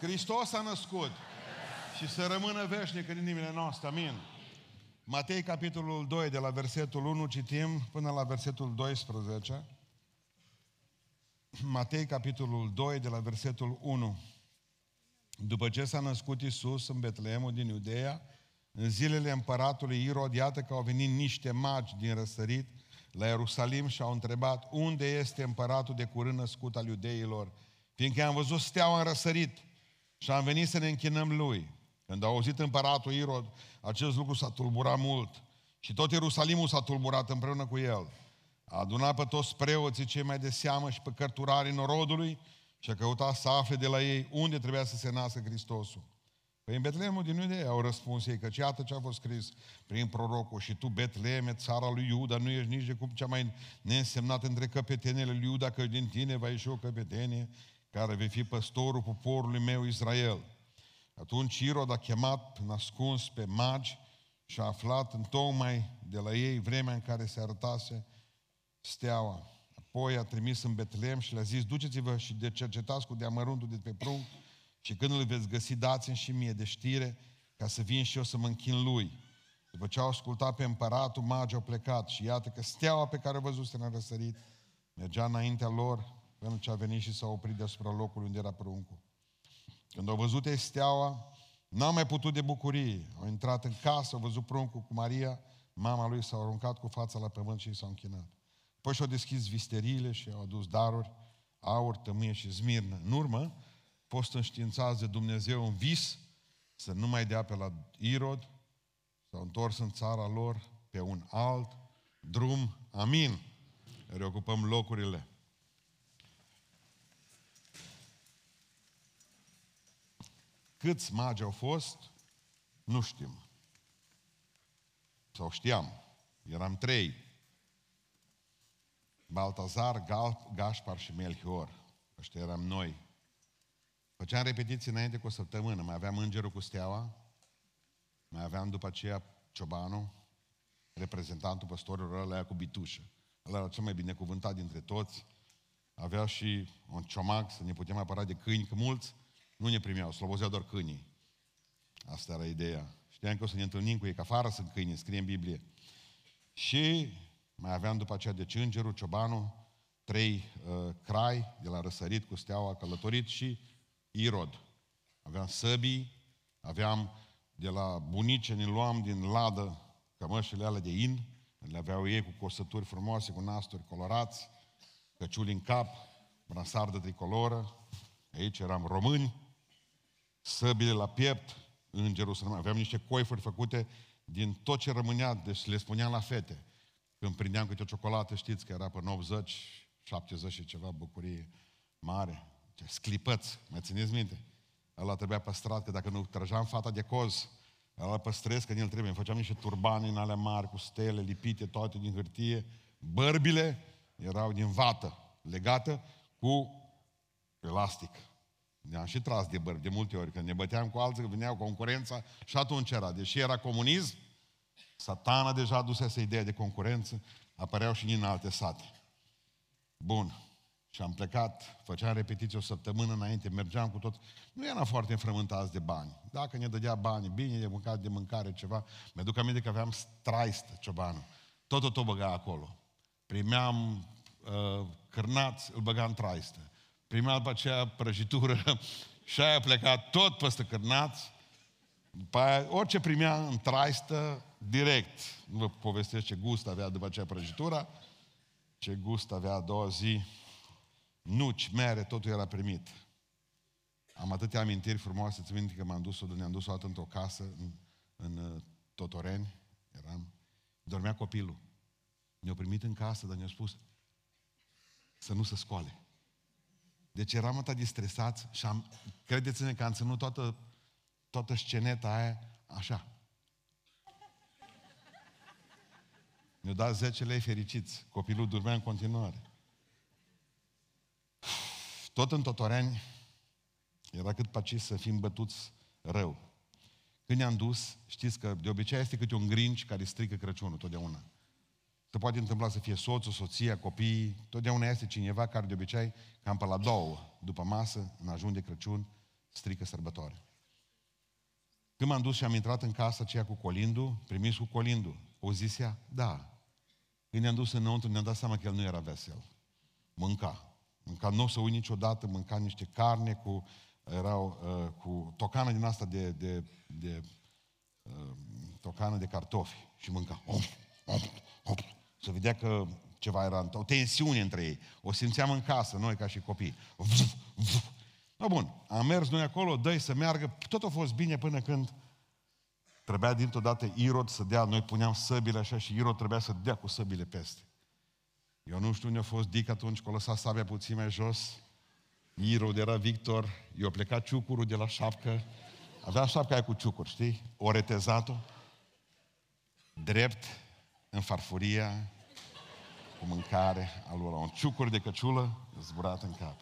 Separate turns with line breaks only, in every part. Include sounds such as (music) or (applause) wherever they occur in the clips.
Hristos a născut și să rămână veșnic în inimile noastre. Amin. Matei, capitolul 2, de la versetul 1, citim până la versetul 12. Matei, capitolul 2, de la versetul 1. După ce s-a născut Isus în Betleemul din Iudeea, în zilele împăratului Irod, iată că au venit niște magi din răsărit la Ierusalim și au întrebat unde este împăratul de curând născut al iudeilor, fiindcă am văzut steaua în răsărit și am venit să ne închinăm lui. Când a auzit împăratul Irod, acest lucru s-a tulburat mult și tot Ierusalimul s-a tulburat împreună cu el. A adunat pe toți preoții cei mai de seamă și pe cărturarii norodului și a căutat să afle de la ei unde trebuia să se nască Hristosul. Păi în Betleemul din Iudea au răspuns ei, că iată ce a fost scris prin prorocul și tu, Betleeme, țara lui Iuda, nu ești nici de cum cea mai neînsemnată între căpetenele lui Iuda, că din tine va ieși o căpetenie care vei fi păstorul poporului meu Israel. Atunci Irod a chemat nascuns pe magi și a aflat întocmai de la ei vremea în care se arătase steaua. Apoi a trimis în Betlehem și le-a zis, duceți-vă și de cercetați cu deamăruntul de pe prunc și când îl veți găsi, dați-mi și mie de știre ca să vin și eu să mă închin lui. După ce au ascultat pe împăratul, magii au plecat și iată că steaua pe care o văzuse în răsărit mergea înaintea lor până ce a venit și s-a oprit deasupra locului unde era pruncul. Când au văzut ei steaua, n-au mai putut de bucurie. Au intrat în casă, au văzut pruncul cu Maria, mama lui s-a aruncat cu fața la pământ și s-au închinat. Apoi și-au deschis visteriile și au adus daruri, aur, tămâie și zmirnă. În urmă, fost înștiințați de Dumnezeu în vis să nu mai dea pe la Irod, s-au întors în țara lor pe un alt drum. Amin. Reocupăm locurile. Câți magi au fost? Nu știm. Sau știam. Eram trei. Baltazar, Gal, Gaspar și Melchior. Ăștia eram noi. Făceam repetiții înainte cu o săptămână. Mai aveam îngerul cu steaua, mai aveam după aceea ciobanul, reprezentantul păstorilor ăla cu bitușă. Ăla era cel mai binecuvântat dintre toți. Avea și un ciomac să ne putem apăra de câini, că mulți nu ne primeau, slobozeau doar câinii. Asta era ideea. Știam că o să ne întâlnim cu ei, că afară sunt câini, scrie în Biblie. Și mai aveam după aceea de îngerul, ciobanul, trei uh, crai de la răsărit cu steaua călătorit și Irod. Aveam săbii, aveam de la bunice, ne luam din ladă cămășile alea de in, le aveau ei cu cosături frumoase, cu nasturi colorați, căciuli în cap, bransar de tricoloră, aici eram români, săbile la piept, îngerul să nu mai... Aveam niște coifuri făcute din tot ce rămânea, deci le spuneam la fete. Când prindeam câte o ciocolată, știți că era până 80, 70 și ceva bucurie mare. Sclipăți, mai țineți minte? Ăla trebuia păstrat, că dacă nu trăgeam fata de coz, ăla păstrez că el trebuie. Îmi făceam niște turbani în ale mari, cu stele lipite, toate din hârtie. Bărbile erau din vată, legată cu elastic. Ne-am și tras de bărbi de multe ori, când ne băteam cu alții, că veneau concurența și atunci era. Deși era comunism, satana deja adusese ideea de concurență, apăreau și din alte sate. Bun. Și am plecat, făceam repetiții o săptămână înainte, mergeam cu tot. Nu eram foarte înfrământați de bani. Dacă ne dădea bani, bine, de mâncare, de mâncare, ceva. Mi-aduc aminte că aveam straist ciobanul. Tot tot băga acolo. Primeam uh, cârnați, îl băgam traistă. Primeam după aceea prăjitură (laughs) și aia a plecat tot peste cârnați. După aia, orice primea în traistă, direct. Nu vă povestesc ce gust avea după aceea prăjitura, ce gust avea a doua zi nuci, mere, totul era primit. Am atâtea amintiri frumoase, ți minte că m-am dus-o, ne-am dus o dată într-o casă în, în uh, Totoreni, eram, dormea copilul. Ne-au primit în casă, dar ne-au spus să nu se scoale. Deci eram atât distresați și am, credeți-ne că am ținut toată, toată sceneta aia așa. Ne-au dat 10 lei fericiți. Copilul dormea în continuare. Tot în Totoreni era cât paci să fim bătuți rău. Când ne-am dus, știți că de obicei este câte un grinci care strică Crăciunul, totdeauna. Se poate întâmpla să fie soțul, soția, copiii, totdeauna este cineva care de obicei, cam pe la două, după masă, în ajun de Crăciun, strică sărbătoare. Când m-am dus și am intrat în casa aceea cu colindu, primis cu colindu, poziția, da. Când ne-am dus înăuntru, ne-am dat seama că el nu era vesel. Mânca. Mânca, nu o să uit niciodată, mânca niște carne cu, erau, uh, cu tocană din asta de, de, de uh, tocană de cartofi și mânca. Om, om, om. Se vedea că ceva era, o tensiune între ei. O simțeam în casă, noi ca și copii. Vf, vf. No, bun, am mers noi acolo, dă să meargă, tot a fost bine până când trebuia dintr-o dată Irod să dea, noi puneam săbile așa și Irod trebuia să dea cu săbile peste. Eu nu știu unde a fost Dic atunci, că a lăsat sabia puțin mai jos. Irod era Victor, i-a plecat ciucurul de la șapcă, avea șapca aia cu ciucuri, știi? O retezat-o, drept, în farfuria, cu mâncare, al lor, un ciucur de căciulă zburat în cap.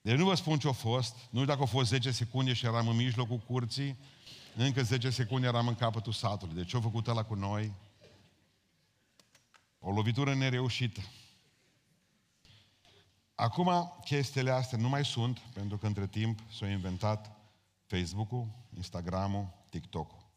Deci nu vă spun ce a fost, nu știu dacă a fost 10 secunde și eram în mijlocul curții, încă 10 secunde eram în capătul satului. Deci ce a făcut ăla cu noi? O lovitură nereușită. Acum, chestiile astea nu mai sunt, pentru că între timp s-au inventat Facebook-ul, Instagram-ul, TikTok-ul.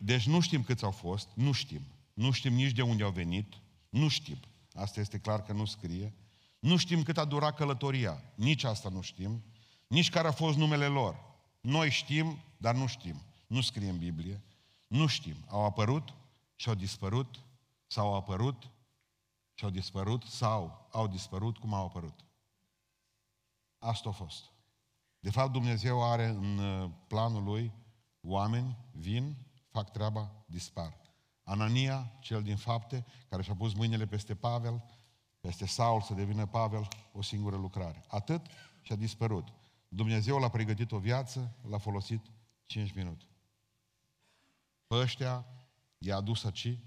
Deci nu știm câți au fost, nu știm. Nu știm nici de unde au venit, nu știm. Asta este clar că nu scrie. Nu știm cât a durat călătoria, nici asta nu știm, nici care a fost numele lor. Noi știm, dar nu știm. Nu scrie în Biblie. Nu știm. Au apărut și au dispărut, sau au apărut și au dispărut, sau au dispărut cum au apărut. Asta a fost. De fapt, Dumnezeu are în uh, planul lui oameni, vin, fac treaba, dispar. Anania, cel din fapte, care și-a pus mâinile peste Pavel, peste Saul să devină Pavel, o singură lucrare. Atât și a dispărut. Dumnezeu l-a pregătit o viață, l-a folosit 5 minute. Pe ăștia i-a adus aici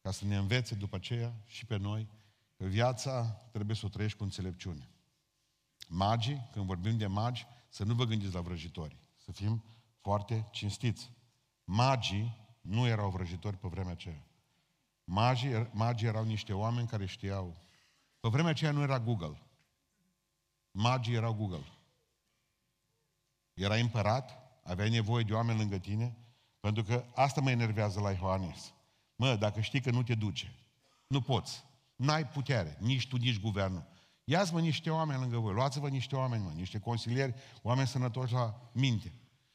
ca să ne învețe după aceea și pe noi că viața trebuie să o trăiești cu înțelepciune. Magii, când vorbim de magi, să nu vă gândiți la vrăjitori. Să fim foarte cinstiți. Magii nu erau vrăjitori pe vremea aceea. Magii, magii erau niște oameni care știau. Pe vremea aceea nu era Google. Magii erau Google. Era împărat, aveai nevoie de oameni lângă tine, pentru că asta mă enervează la Ioanis. Mă, dacă știi că nu te duce, nu poți, n-ai putere, nici tu, nici guvernul. Ia-ți-mă niște oameni lângă voi, luați-vă niște oameni, mă, niște consilieri, oameni sănătoși la minte.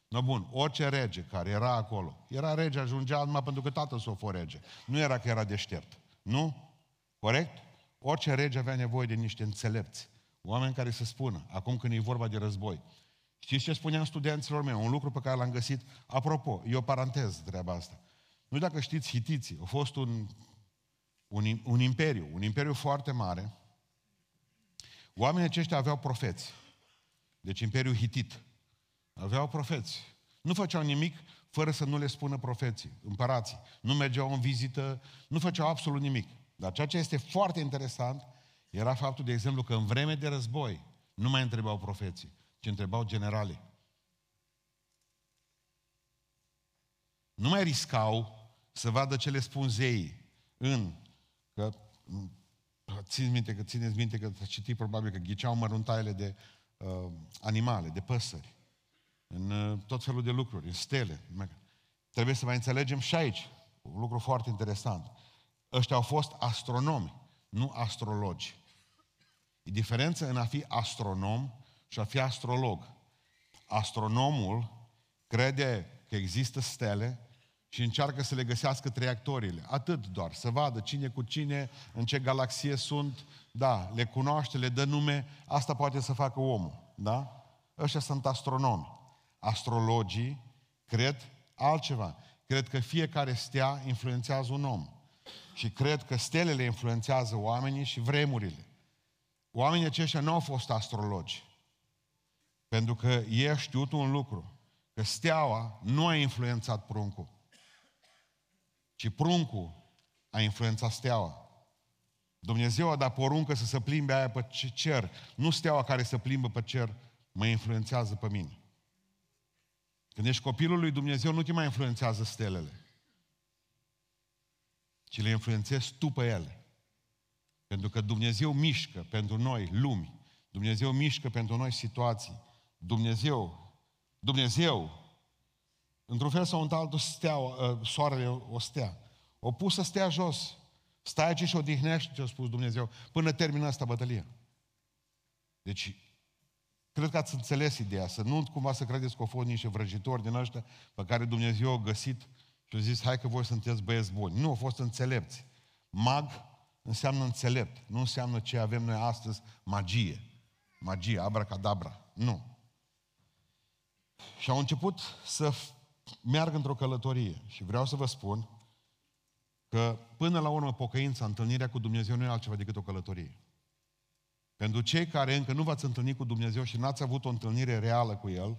No bun, orice rege care era acolo, era rege, ajungea numai pentru că tatăl s-o fost rege. Nu era că era deștept. Nu? Corect? Orice rege avea nevoie de niște înțelepți. Oameni care să spună, acum când e vorba de război. Știți ce spuneam studenților mei? Un lucru pe care l-am găsit. Apropo, e o paranteză treaba asta. Nu știu dacă știți, hitiții. A fost un, un, un imperiu, un imperiu foarte mare. Oamenii aceștia aveau profeți. Deci imperiul hitit. Aveau profeți. Nu făceau nimic fără să nu le spună profeții, împărații. Nu mergeau în vizită, nu făceau absolut nimic. Dar ceea ce este foarte interesant era faptul, de exemplu, că în vreme de război nu mai întrebau profeții, ci întrebau generale. Nu mai riscau să vadă ce le spun zeii în, că țineți minte că țineți minte că citit probabil că ghiceau măruntaiele de uh, animale, de păsări în uh, tot felul de lucruri, în stele. Trebuie să mai înțelegem și aici, un lucru foarte interesant. Ăștia au fost astronomi, nu astrologi. E diferență în a fi astronom și a fi astrolog. Astronomul crede că există stele și încearcă să le găsească traiectoriile. Atât doar, să vadă cine cu cine, în ce galaxie sunt, da, le cunoaște, le dă nume, asta poate să facă omul, da? Ăștia sunt astronomi. Astrologii cred altceva. Cred că fiecare stea influențează un om. Și cred că stelele influențează oamenii și vremurile. Oamenii aceștia nu au fost astrologi. Pentru că ei știut un lucru. Că steaua nu a influențat pruncul. Ci pruncul a influențat steaua. Dumnezeu a dat poruncă să se plimbe aia pe cer. Nu steaua care se plimbă pe cer mă influențează pe mine. Când ești copilul lui Dumnezeu, nu te mai influențează stelele, ci le influențezi tu pe ele. Pentru că Dumnezeu mișcă pentru noi lumi, Dumnezeu mișcă pentru noi situații. Dumnezeu, Dumnezeu, într-un fel sau într-altul, stea, uh, soarele o stea. O pus să stea jos. Stai aici și odihnește, ce a spus Dumnezeu, până termină asta bătălia. Deci, cred că ați înțeles ideea, să nu cumva să credeți că au fost niște vrăjitori din ăștia pe care Dumnezeu a găsit și a zis, hai că voi sunteți băieți buni. Nu, au fost înțelepți. Mag înseamnă înțelept, nu înseamnă ce avem noi astăzi, magie. Magie, abracadabra. Nu. Și au început să meargă într-o călătorie. Și vreau să vă spun că până la urmă pocăința, întâlnirea cu Dumnezeu nu e altceva decât o călătorie. Pentru cei care încă nu v-ați întâlnit cu Dumnezeu și n-ați avut o întâlnire reală cu El,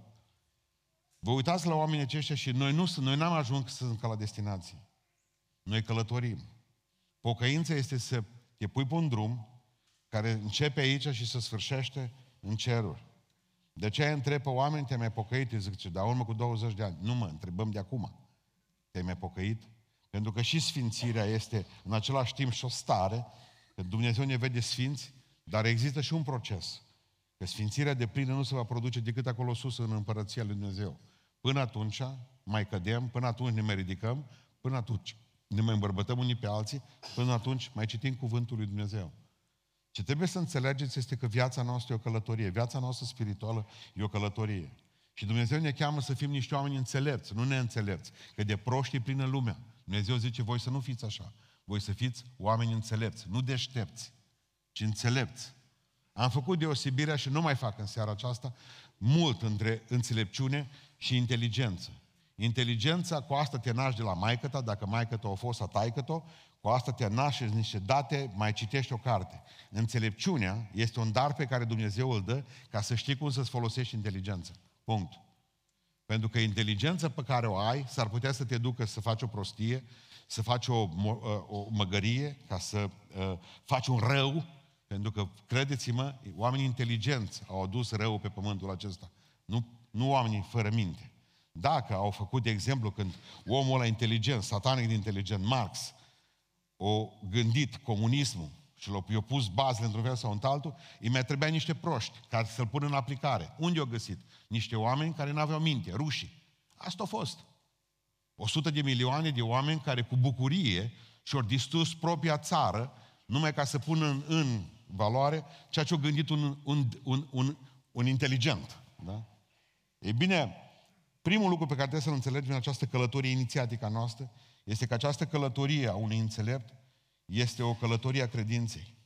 vă uitați la oamenii aceștia și noi, nu, noi n-am ajuns să ca la destinație. Noi călătorim. Pocăința este să te pui pe un drum care începe aici și se sfârșește în ceruri. De ce întreb pe oameni, te-ai mai pocăit? Îți zic, dar urmă cu 20 de ani. Nu mă, întrebăm de acum. Te-ai mai pocăit? Pentru că și sfințirea este în același timp și o stare, că Dumnezeu ne vede sfinți, dar există și un proces. Că sfințirea de plină nu se va produce decât acolo sus în împărăția lui Dumnezeu. Până atunci mai cădem, până atunci ne mai ridicăm, până atunci ne mai îmbărbătăm unii pe alții, până atunci mai citim cuvântul lui Dumnezeu. Ce trebuie să înțelegeți este că viața noastră e o călătorie. Viața noastră spirituală e o călătorie. Și Dumnezeu ne cheamă să fim niște oameni înțelepți, nu neînțelepți. Că de proști e plină lumea. Dumnezeu zice, voi să nu fiți așa. Voi să fiți oameni înțelepți, nu deștepți, ci înțelepți. Am făcut deosebirea și nu mai fac în seara aceasta mult între înțelepciune și inteligență. Inteligența, cu asta te naști de la maică ta, dacă maică ta a fost a taică cu asta te naști niște date, mai citești o carte. Înțelepciunea este un dar pe care Dumnezeu îl dă ca să știi cum să-ți folosești inteligența. Punct. Pentru că inteligența pe care o ai s-ar putea să te ducă să faci o prostie, să faci o, o măgărie, ca să uh, faci un rău, pentru că, credeți-mă, oamenii inteligenți au adus rău pe pământul acesta. Nu, nu oamenii fără minte. Dacă au făcut, de exemplu, când omul ăla inteligent, satanic de inteligent, Marx, o gândit comunismul și l-a pus bazele într-un fel sau într-altul, îi mai trebuia niște proști care să-l pună în aplicare. Unde au găsit? Niște oameni care nu aveau minte, rușii. Asta a fost. 100 de milioane de oameni care cu bucurie și-au distrus propria țară numai ca să pună în, în valoare ceea ce a gândit un, un, un, un, un inteligent. Da? Ei bine, primul lucru pe care trebuie să-l înțelegem în această călătorie inițiatică a noastră este că această călătorie a unui înțelept este o călătorie a credinței.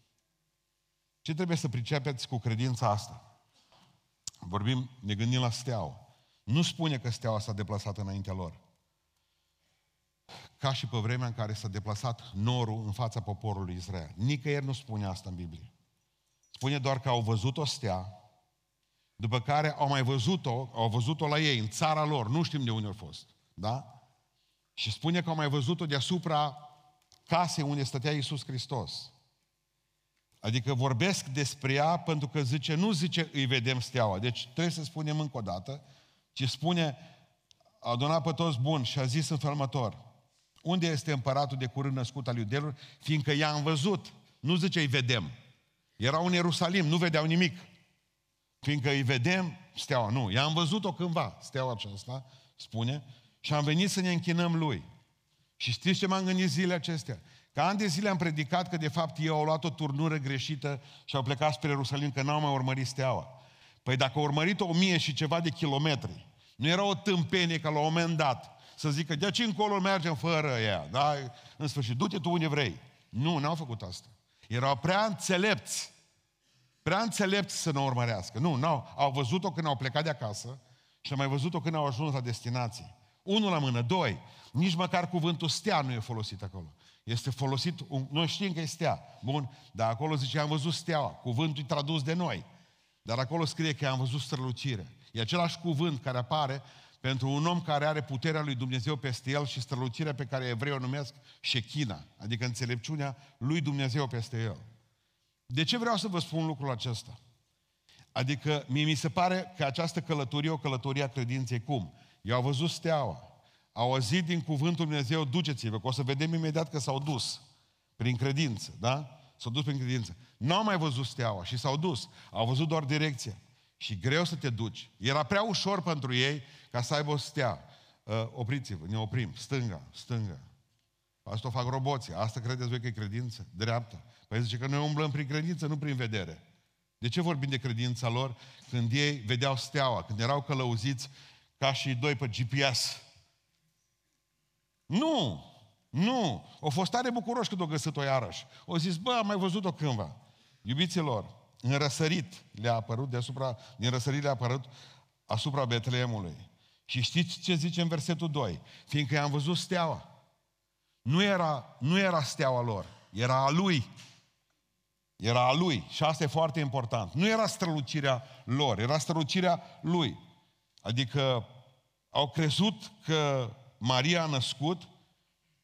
Ce trebuie să pricepeți cu credința asta? Vorbim, ne gândim la steaua. Nu spune că steaua s-a deplasat înaintea lor. Ca și pe vremea în care s-a deplasat norul în fața poporului Israel. Nicăieri nu spune asta în Biblie. Spune doar că au văzut o stea, după care au mai văzut-o, au văzut-o la ei, în țara lor, nu știm de unde a fost. Da? Și spune că au mai văzut-o deasupra casei unde stătea Iisus Hristos. Adică vorbesc despre ea pentru că zice, nu zice îi vedem steaua. Deci trebuie să spunem încă o dată, ci spune, a adunat pe toți bun și a zis în felmător, unde este împăratul de curând născut al iudelor? Fiindcă i-am văzut. Nu zice îi vedem. Erau în Ierusalim, nu vedeau nimic. Fiindcă îi vedem steaua. Nu, i-am văzut-o cândva, steaua aceasta, spune, și am venit să ne închinăm lui. Și știți ce m-am gândit zilele acestea? Că ani de zile am predicat că de fapt ei au luat o turnură greșită și au plecat spre Ierusalim, că n-au mai urmărit steaua. Păi dacă au urmărit o mie și ceva de kilometri, nu era o tâmpenie ca la un moment dat să zică, de aici încolo mergem fără ea, da? În sfârșit, du-te tu unde vrei. Nu, n-au făcut asta. Erau prea înțelepți, prea înțelepți să ne urmărească. Nu, n-au, au văzut-o când au plecat de acasă și au mai văzut-o când au ajuns la destinație. Unul la mână, doi, nici măcar cuvântul stea nu e folosit acolo. Este folosit, un, noi știm că e stea. Bun, dar acolo zice, am văzut steaua. Cuvântul e tradus de noi. Dar acolo scrie că am văzut strălucire. E același cuvânt care apare pentru un om care are puterea lui Dumnezeu peste el și strălucirea pe care evreii o numesc șechina, adică înțelepciunea lui Dumnezeu peste el. De ce vreau să vă spun lucrul acesta? Adică mie mi se pare că această călătorie o călătorie a credinței. Cum? Eu au văzut steaua. Au auzit din cuvântul Dumnezeu, duceți-vă, că o să vedem imediat că s-au dus. Prin credință, da? S-au dus prin credință. Nu au mai văzut steaua și s-au dus. Au văzut doar direcția. Și greu să te duci. Era prea ușor pentru ei ca să aibă o stea. Uh, opriți-vă, ne oprim. Stânga, stânga. Asta o fac roboții. Asta credeți voi că e credință? Dreapta. Păi zice că noi umblăm prin credință, nu prin vedere. De ce vorbim de credința lor când ei vedeau steaua, când erau călăuziți ca și doi pe GPS? Nu! Nu! O fost tare bucuroși când o găsit-o iarăși. O zis, bă, am mai văzut-o cândva. Iubiților, în răsărit le-a apărut deasupra, din răsărit le-a apărut asupra Betleemului. Și știți ce zice în versetul 2? Fiindcă i-am văzut steaua. Nu era, nu era steaua lor, era a lui. Era a lui. Și asta e foarte important. Nu era strălucirea lor, era strălucirea lui. Adică au crezut că Maria a născut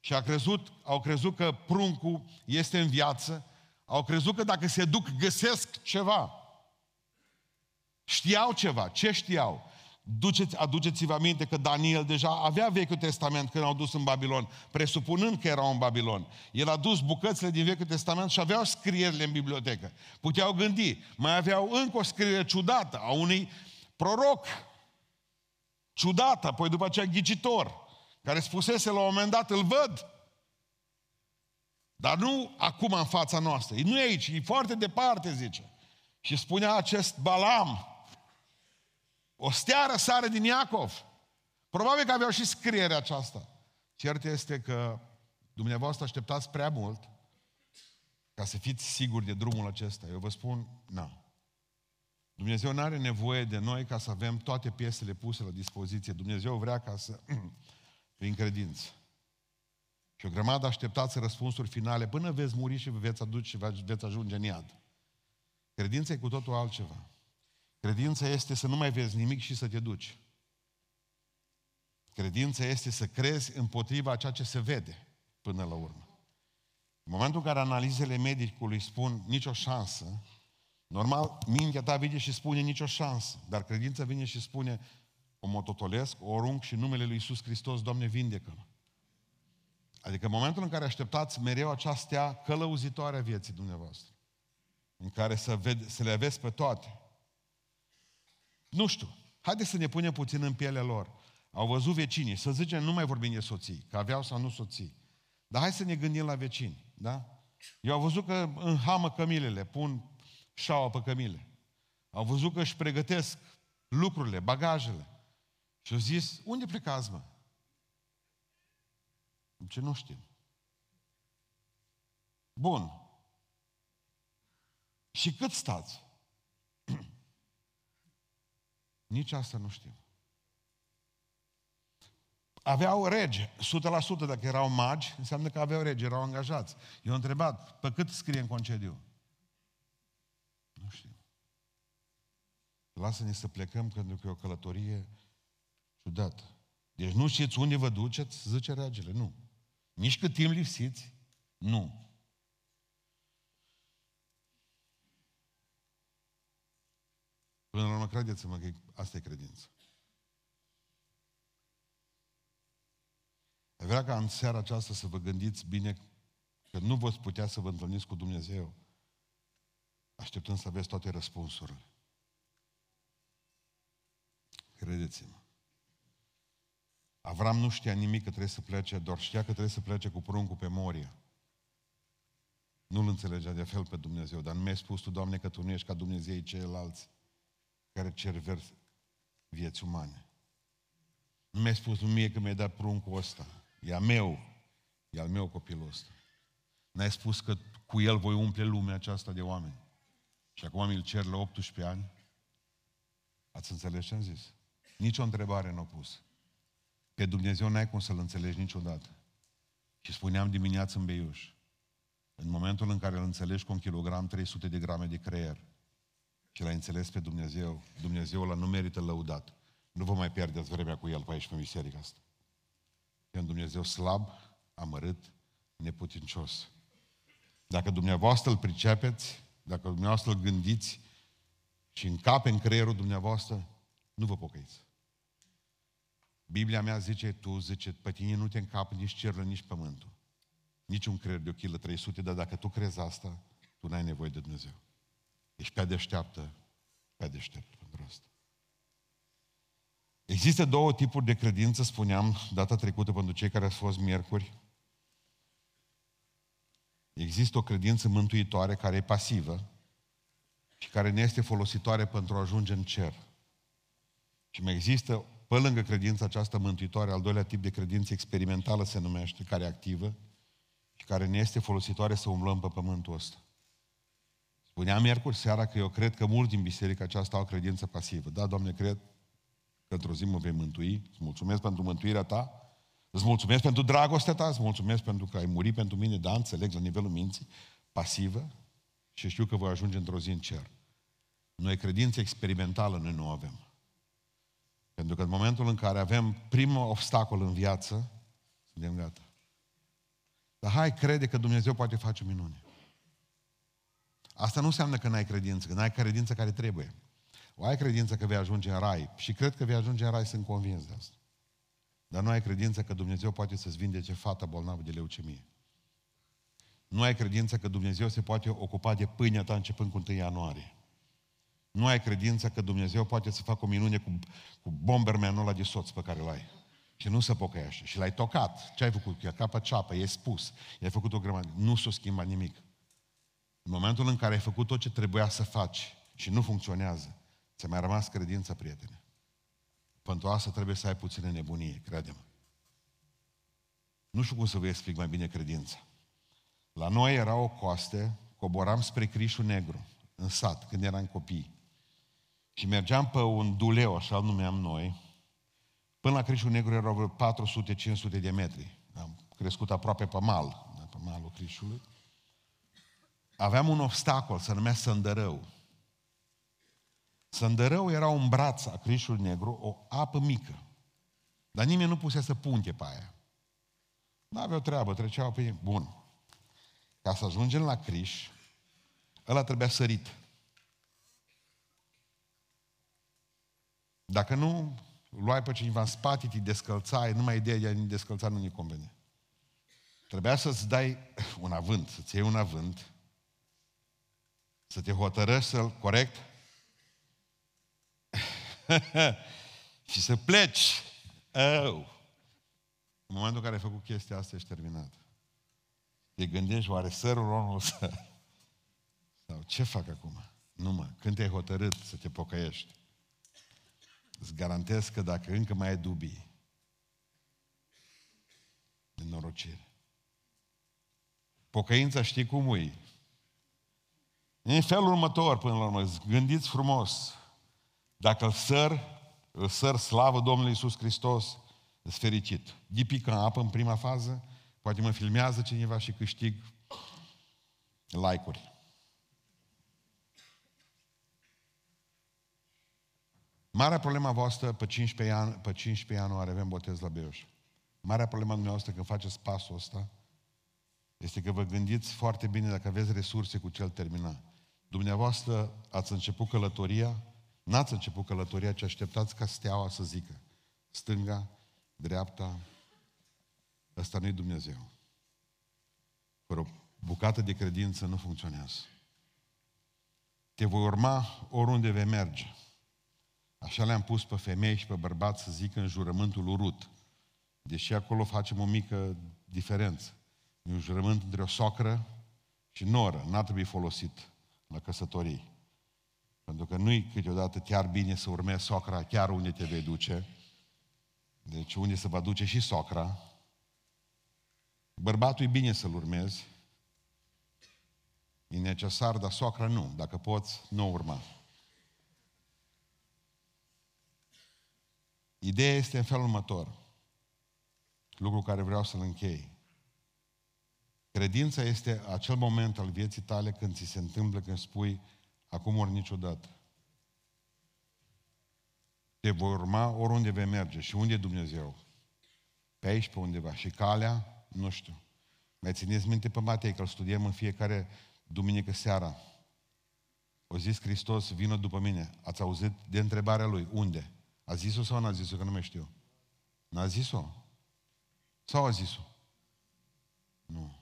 și a crezut, au crezut că pruncul este în viață, au crezut că dacă se duc găsesc ceva. Știau ceva. Ce știau? Duceți, aduceți-vă aminte că Daniel deja avea Vechiul Testament când au dus în Babilon, presupunând că erau în Babilon. El a dus bucățile din Vechiul Testament și aveau scrierile în bibliotecă. Puteau gândi. Mai aveau încă o scriere ciudată a unui proroc. Ciudată, apoi după aceea ghicitor, care spusese la un moment dat, îl văd. Dar nu acum în fața noastră. Nu e aici, e foarte departe, zice. Și spunea acest Balam, o stea răsare din Iacov. Probabil că aveau și scrierea aceasta. Cert este că dumneavoastră așteptați prea mult ca să fiți siguri de drumul acesta. Eu vă spun, nu. Dumnezeu nu are nevoie de noi ca să avem toate piesele puse la dispoziție. Dumnezeu vrea ca să, (clears throat) prin credință. Și o grămadă așteptați răspunsuri finale până veți muri și veți aduce și veți ajunge în iad. Credința e cu totul altceva. Credința este să nu mai vezi nimic și să te duci. Credința este să crezi împotriva ceea ce se vede până la urmă. În momentul în care analizele medicului spun nicio șansă, normal, mintea ta vine și spune nicio șansă, dar credința vine și spune o mototolesc, o arunc și numele lui Iisus Hristos, Doamne, vindecă-mă. Adică în momentul în care așteptați mereu această călăuzitoare a vieții dumneavoastră, în care să, vede, să le aveți pe toate, nu știu. Haideți să ne punem puțin în pielea lor. Au văzut vecinii. Să zicem, nu mai vorbim de soții, că aveau sau nu soții. Dar hai să ne gândim la vecini. Da? Eu au văzut că înhamă cămilele, pun șaua pe cămile. Au văzut că își pregătesc lucrurile, bagajele. Și au zis, unde plecați, mă? Ce nu știm. Bun. Și cât stați? (clears throat) Nici asta nu știm. Aveau rege, 100% dacă erau magi, înseamnă că aveau rege, erau angajați. Eu am întrebat, pe cât scrie în concediu? Nu știu. Lasă-ne să plecăm pentru că e o călătorie ciudată. Deci nu știți unde vă duceți, zice regele, nu. Nici cât timp lipsiți, nu. Până la urmă, credeți-mă că asta e credință. Ai vrea ca în seara aceasta să vă gândiți bine că nu vă putea să vă întâlniți cu Dumnezeu așteptând să aveți toate răspunsurile. Credeți-mă. Avram nu știa nimic că trebuie să plece, doar știa că trebuie să plece cu pruncul pe Moria. Nu-L înțelegea de fel pe Dumnezeu, dar nu mi-ai spus Tu, Doamne, că Tu nu ești ca Dumnezeii ceilalți care cer vers vieți umane. Nu mi-ai spus mie că mi-ai dat pruncul ăsta. E a meu. E al meu copilul ăsta. N-ai spus că cu el voi umple lumea aceasta de oameni. Și acum mi-l cer la 18 ani. Ați înțeles ce am zis? Nici o întrebare nu a pus. Pe Dumnezeu n-ai cum să-L înțelegi niciodată. Și spuneam dimineață în Beiuș, în momentul în care îl înțelegi cu un kilogram 300 de grame de creier, și l-ai înțeles pe Dumnezeu, Dumnezeu ăla nu merită lăudat. Nu vă mai pierdeți vremea cu El pe aici, pe biserica asta. E un Dumnezeu slab, amărât, neputincios. Dacă dumneavoastră îl pricepeți, dacă dumneavoastră îl gândiți și încape în creierul dumneavoastră, nu vă pocăiți. Biblia mea zice, tu zice, pe tine nu te încapă nici cerul, nici pământul. Nici un creier de o kilă 300, dar dacă tu crezi asta, tu n-ai nevoie de Dumnezeu. Ești prea deșteaptă Pe deștept pentru asta. Există două tipuri de credință, spuneam data trecută pentru cei care au fost miercuri. Există o credință mântuitoare care e pasivă și care ne este folositoare pentru a ajunge în cer. Și mai există, pe lângă credința aceasta mântuitoare, al doilea tip de credință experimentală se numește, care e activă și care ne este folositoare să umblăm pe pământul ăsta. Spuneam miercuri seara că eu cred că mulți din biserica aceasta au credință pasivă. Da, Doamne, cred că într-o zi mă vei mântui. Îți mulțumesc pentru mântuirea ta. Îți mulțumesc pentru dragostea ta, îți mulțumesc pentru că ai murit pentru mine, da, înțeleg la nivelul minții, pasivă și știu că voi ajunge într-o zi în cer. Noi credință experimentală noi nu avem. Pentru că în momentul în care avem primul obstacol în viață, suntem gata. Dar hai, crede că Dumnezeu poate face minune. Asta nu înseamnă că n-ai credință, că n-ai credință care trebuie. O ai credință că vei ajunge în rai și cred că vei ajunge în rai, sunt convins de asta. Dar nu ai credință că Dumnezeu poate să-ți vindece fata bolnavă de leucemie. Nu ai credință că Dumnezeu se poate ocupa de pâinea ta începând cu 1 ianuarie. Nu ai credință că Dumnezeu poate să facă o minune cu, cu bombermanul ăla de soț pe care l-ai. Și nu se pocăiește. Și l-ai tocat. Ce ai făcut? I-a capă ceapă, i-ai spus. I-ai făcut o grămadă. Nu s-a schimbat nimic. În momentul în care ai făcut tot ce trebuia să faci și nu funcționează, ți-a mai rămas credința, prietene. Pentru asta trebuie să ai puțină nebunie, crede-mă. Nu știu cum să vă explic mai bine credința. La noi era o coaste, coboram spre Crișul Negru, în sat, când eram copii. Și mergeam pe un duleu, așa îl numeam noi, până la Crișul Negru erau vreo 400-500 de metri. Am crescut aproape pe mal, pe malul Crișului. Aveam un obstacol, se numea Sândărău. Sândărău era un braț a Crișului Negru, o apă mică. Dar nimeni nu pusese punte pe aia. Nu aveau treabă, treceau pe ei. Bun. Ca să ajungem la Criș, ăla trebuia sărit. Dacă nu, luai pe cineva în spate, te descălțai, numai ideea de a ne descălța nu ne convene. Trebuia să-ți dai un avânt, să-ți iei un avânt, să te hotărăști să-l, corect? (laughs) și să pleci. Oh. În momentul în care ai făcut chestia asta, ești terminat. Te gândești, oare sărul omul să... Sau ce fac acum? Nu mă, când te-ai hotărât să te pocăiești, îți garantez că dacă încă mai ai dubii, de norocire. Pocăința știi cum e? În felul următor, până la urmă, gândiți frumos. Dacă îl săr, îl săr slavă Domnului Iisus Hristos, sunt fericit. Dipică în apă în prima fază, poate mă filmează cineva și câștig like-uri. Marea problema voastră, pe 15, an, pe 15 ianuarie avem botez la Beiuș. Marea problema dumneavoastră când faceți pasul ăsta este că vă gândiți foarte bine dacă aveți resurse cu cel terminat. Dumneavoastră ați început călătoria, n-ați început călătoria, ci așteptați ca steaua să zică. Stânga, dreapta, ăsta nu-i Dumnezeu. Fără o bucată de credință nu funcționează. Te voi urma oriunde vei merge. Așa le-am pus pe femei și pe bărbați să zică în jurământul urât. Deși acolo facem o mică diferență. E un jurământ între o socră și noră. N-ar trebui folosit la căsătorii. Pentru că nu-i câteodată chiar bine să urmezi socra chiar unde te vei duce. Deci unde se va duce și socra. Bărbatul e bine să-l urmezi. E necesar, dar socra nu. Dacă poți, nu urma. Ideea este în felul următor. Lucru care vreau să-l închei. Credința este acel moment al vieții tale când ți se întâmplă, când spui, acum ori niciodată. Te voi urma oriunde vei merge. Și unde e Dumnezeu? Pe aici, pe undeva. Și calea, nu știu. Mai țineți minte pe Matei, că îl studiem în fiecare duminică seara. O zis Hristos, vină după mine. Ați auzit de întrebarea lui, unde? A zis-o sau n-a zis-o, că nu mai știu. N-a zis-o? Sau a zis-o? Nu.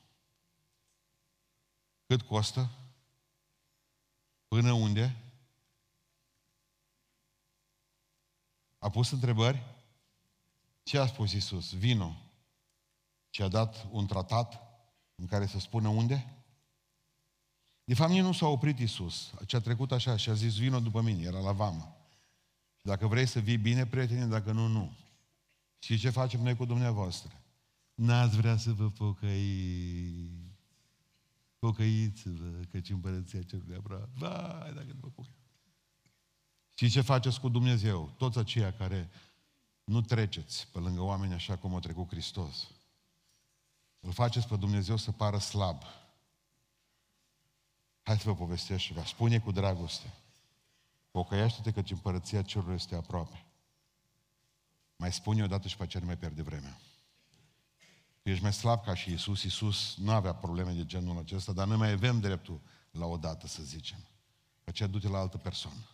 Cât costă? Până unde? A pus întrebări? Ce a spus Iisus? Vino. Și a dat un tratat în care să spună unde? De fapt, nici nu s-a oprit Iisus. Ce a trecut așa și a zis, vino după mine, era la vamă. Și dacă vrei să vii bine, prietene, dacă nu, nu. Și ce facem noi cu dumneavoastră? N-ați vrea să vă pocăi. Pocăiți-vă, căci împărăția celui aproape. Ba, dacă nu vă pocăi. Și ce faceți cu Dumnezeu? Toți aceia care nu treceți pe lângă oameni așa cum a trecut Hristos. Îl faceți pe Dumnezeu să pară slab. Hai să vă povestesc și vă spune cu dragoste. Pocăiaște-te căci împărăția cerului este aproape. Mai spune odată și pe aceea nu mai pierde vremea. Tu ești mai slab ca și Isus. Isus nu avea probleme de genul acesta, dar noi mai avem dreptul la o dată, să zicem. Că aceea du-te la altă persoană.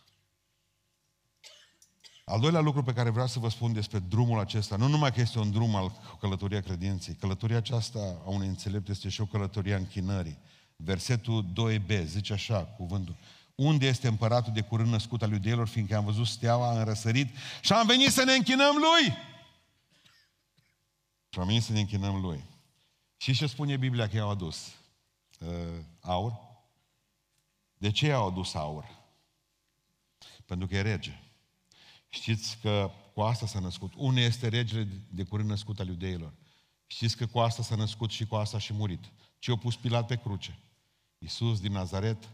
Al doilea lucru pe care vreau să vă spun despre drumul acesta, nu numai că este un drum al călătoria credinței, călătoria aceasta a unui înțelept este și o călătorie a închinării. Versetul 2b zice așa, cuvântul. Unde este împăratul de curând născut al iudeilor, fiindcă am văzut steaua, am răsărit și am venit să ne închinăm lui. Și am venit să ne închinăm lui. Și ce spune Biblia că i-au adus? Uh, aur? De ce i-au adus aur? Pentru că e rege. Știți că cu asta s-a născut. Unul este regele de curând născut al iudeilor. Știți că cu asta s-a născut și cu asta și murit. Ce a pus Pilat pe cruce? Iisus din Nazaret,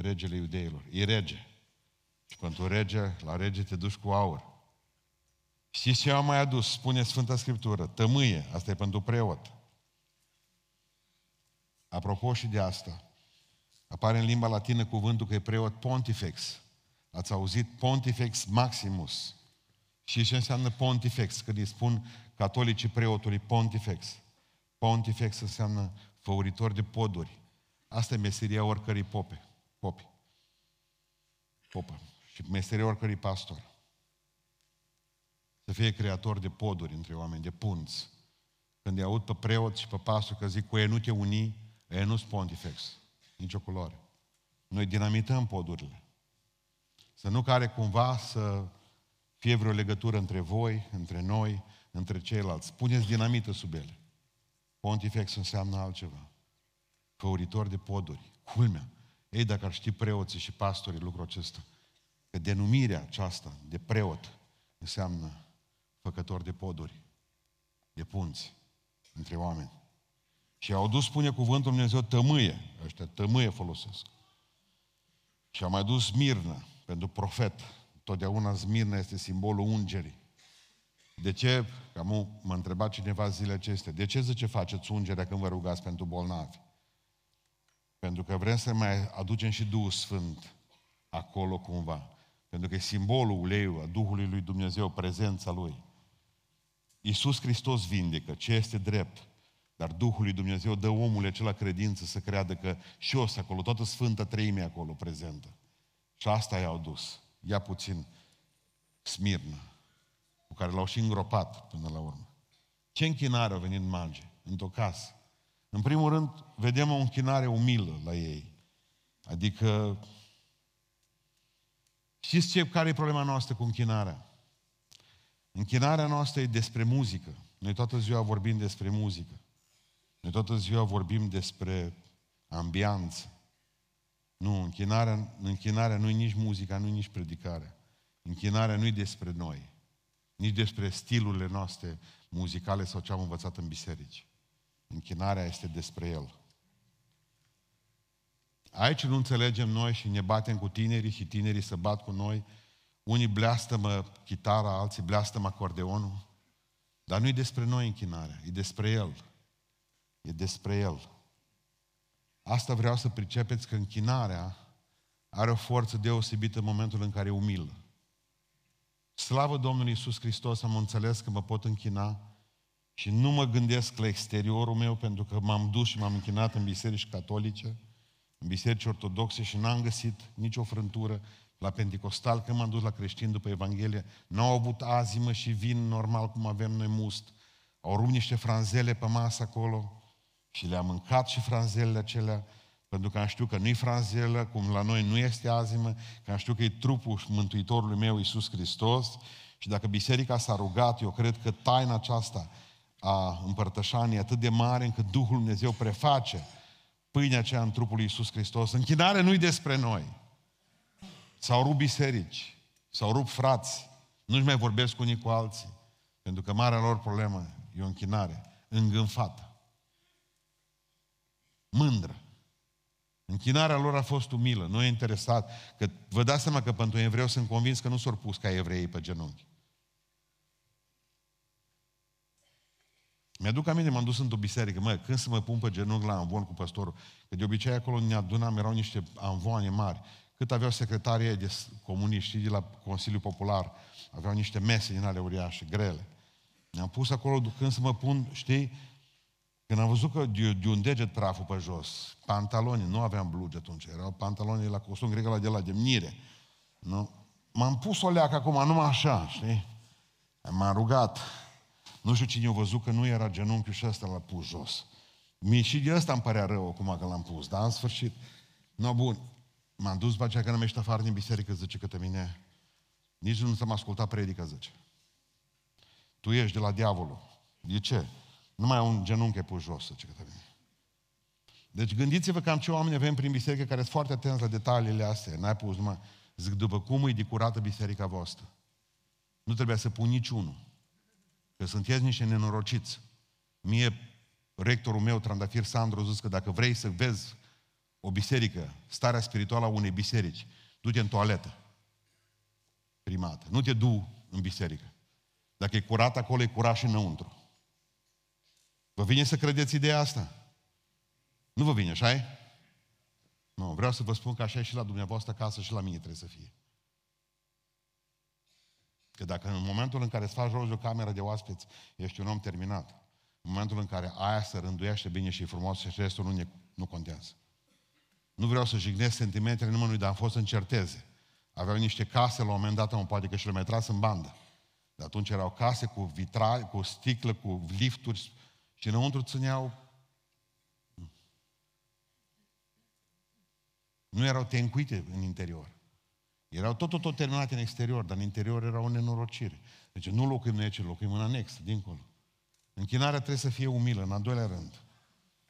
regele iudeilor. E rege. Și pentru rege, la rege te duci cu aur. Știți ce am mai adus? Spune Sfânta Scriptură. Tămâie. Asta e pentru preot. Apropo și de asta, apare în limba latină cuvântul că e preot pontifex. Ați auzit Pontifex Maximus. Și ce înseamnă Pontifex? Când îi spun catolicii preotului Pontifex. Pontifex înseamnă făuritor de poduri. Asta e meseria oricărui pope. Popi. Popă. Și meseria oricărui pastor. Să fie creator de poduri între oameni, de punți. Când îi aud pe preot și pe pastor că zic cu ei nu te uni, ei nu sunt pontifex. Nici o culoare. Noi dinamităm podurile. Să nu care cumva să fie vreo legătură între voi, între noi, între ceilalți. Puneți dinamită sub ele. Pontifex înseamnă altceva. Făuritor de poduri. Culmea. Ei, dacă ar ști preoții și pastorii lucrul acesta, că denumirea aceasta de preot înseamnă făcător de poduri, de punți între oameni. Și au dus, spune cuvântul Dumnezeu, tămâie. Ăștia tămâie folosesc. Și a mai dus mirnă pentru profet. Totdeauna Smirna este simbolul ungerii. De ce, cam m-a întrebat cineva zilele acestea, de ce zice faceți ungerea când vă rugați pentru bolnavi? Pentru că vrem să mai aducem și Duhul Sfânt acolo cumva. Pentru că e simbolul uleiului, a Duhului lui Dumnezeu, prezența Lui. Iisus Hristos vindecă, ce este drept. Dar Duhul lui Dumnezeu dă omului acela credință să creadă că și o să acolo, toată Sfânta Treime acolo prezentă. Și asta i-au dus. Ia puțin Smirnă, cu care l-au și îngropat până la urmă. Ce închinare au venit magi într-o casă? În primul rând, vedem o închinare umilă la ei. Adică, știți ce, care e problema noastră cu închinarea? Închinarea noastră e despre muzică. Noi toată ziua vorbim despre muzică. Noi toată ziua vorbim despre ambianță. Nu, închinarea, închinarea nu e nici muzica, nu e nici predicarea. Închinarea nu e despre noi, nici despre stilurile noastre muzicale sau ce am învățat în biserici. Închinarea este despre El. Aici nu înțelegem noi și ne batem cu tinerii și tinerii se bat cu noi. Unii bleastămă chitara, alții bleastămă acordeonul. Dar nu e despre noi închinarea, e despre El. E despre El. Asta vreau să pricepeți că închinarea are o forță deosebită în momentul în care e umilă. Slavă Domnului Iisus Hristos, am înțeles că mă pot închina și nu mă gândesc la exteriorul meu pentru că m-am dus și m-am închinat în biserici catolice, în biserici ortodoxe și n-am găsit nicio frântură la Pentecostal, când m-am dus la creștin după Evanghelie, n-au avut azimă și vin normal cum avem noi must. Au rupt niște franzele pe masă acolo, și le-am mâncat și franzelele acelea, pentru că am știut că nu-i franzelă, cum la noi nu este azimă, că am știut că e trupul Mântuitorului meu, Iisus Hristos, Și dacă biserica s-a rugat, eu cred că taina aceasta a împărtășanii e atât de mare încât Duhul Dumnezeu preface pâinea aceea în trupul lui Iisus Hristos. Închinare nu-i despre noi. S-au rupt biserici, s-au rupt frați, nu-și mai vorbesc unii cu alții, pentru că marea lor problemă e o închinare îngânfată, mândră. Închinarea lor a fost umilă, nu e interesat. Că vă dați seama că pentru evreu sunt convins că nu s-au pus ca evreii pe genunchi. Mi-aduc aminte, m-am dus într-o biserică, mă, când să mă pun pe genunchi la amvon cu păstorul, că de obicei acolo ne adunam, erau niște amvoane mari, cât aveau secretarii de comuniști de la Consiliul Popular, aveau niște mese din ale uriașe, grele. Ne-am pus acolo, când să mă pun, știi, când am văzut că de, de un deget praful pe jos, pantaloni, nu aveam blugi atunci, erau pantaloni la costum grec la de la demnire. Nu? M-am pus o leacă acum, numai așa, știi? M-am rugat. Nu știu cine a văzut că nu era genunchiul și ăsta l-a pus jos. Mie și de ăsta îmi părea rău acum că l-am pus, dar în sfârșit. No, bun. M-am dus după aceea că nu afară din biserică, zice către mine. Nici nu s-am ascultat predica, zice. Tu ești de la diavolul. De ce? Numai un genunchi e pus jos, zice către mine. Deci gândiți-vă cam ce oameni avem prin biserică care sunt foarte atenți la detaliile astea. N-ai pus numai, zic, după cum e de curată biserica voastră. Nu trebuia să pun niciunul. Că sunteți niște nenorociți. Mie, rectorul meu, Trandafir Sandru, a zis că dacă vrei să vezi o biserică, starea spirituală a unei biserici, du-te în toaletă. Primată. Nu te du în biserică. Dacă e curat acolo, e curat și înăuntru. Vă vine să credeți ideea asta? Nu vă vine, așa -i? Nu, vreau să vă spun că așa e și la dumneavoastră acasă și la mine trebuie să fie. Că dacă în momentul în care îți faci rost de o cameră de oaspeți, ești un om terminat, în momentul în care aia se rânduiește bine și e frumos și restul nu, ne, nu contează. Nu vreau să jignesc sentimentele nimănui, dar am fost în certeze. Aveau niște case la un moment dat, mă poate că și le mai tras în bandă. De atunci erau case cu vitrai, cu sticlă, cu lifturi și înăuntru țineau... Nu erau tencuite în interior. Erau tot, tot, tot terminate în exterior, dar în interior era o nenorocire. Deci nu locuim noi aici, locuim în anex, dincolo. Închinarea trebuie să fie umilă, în al doilea rând.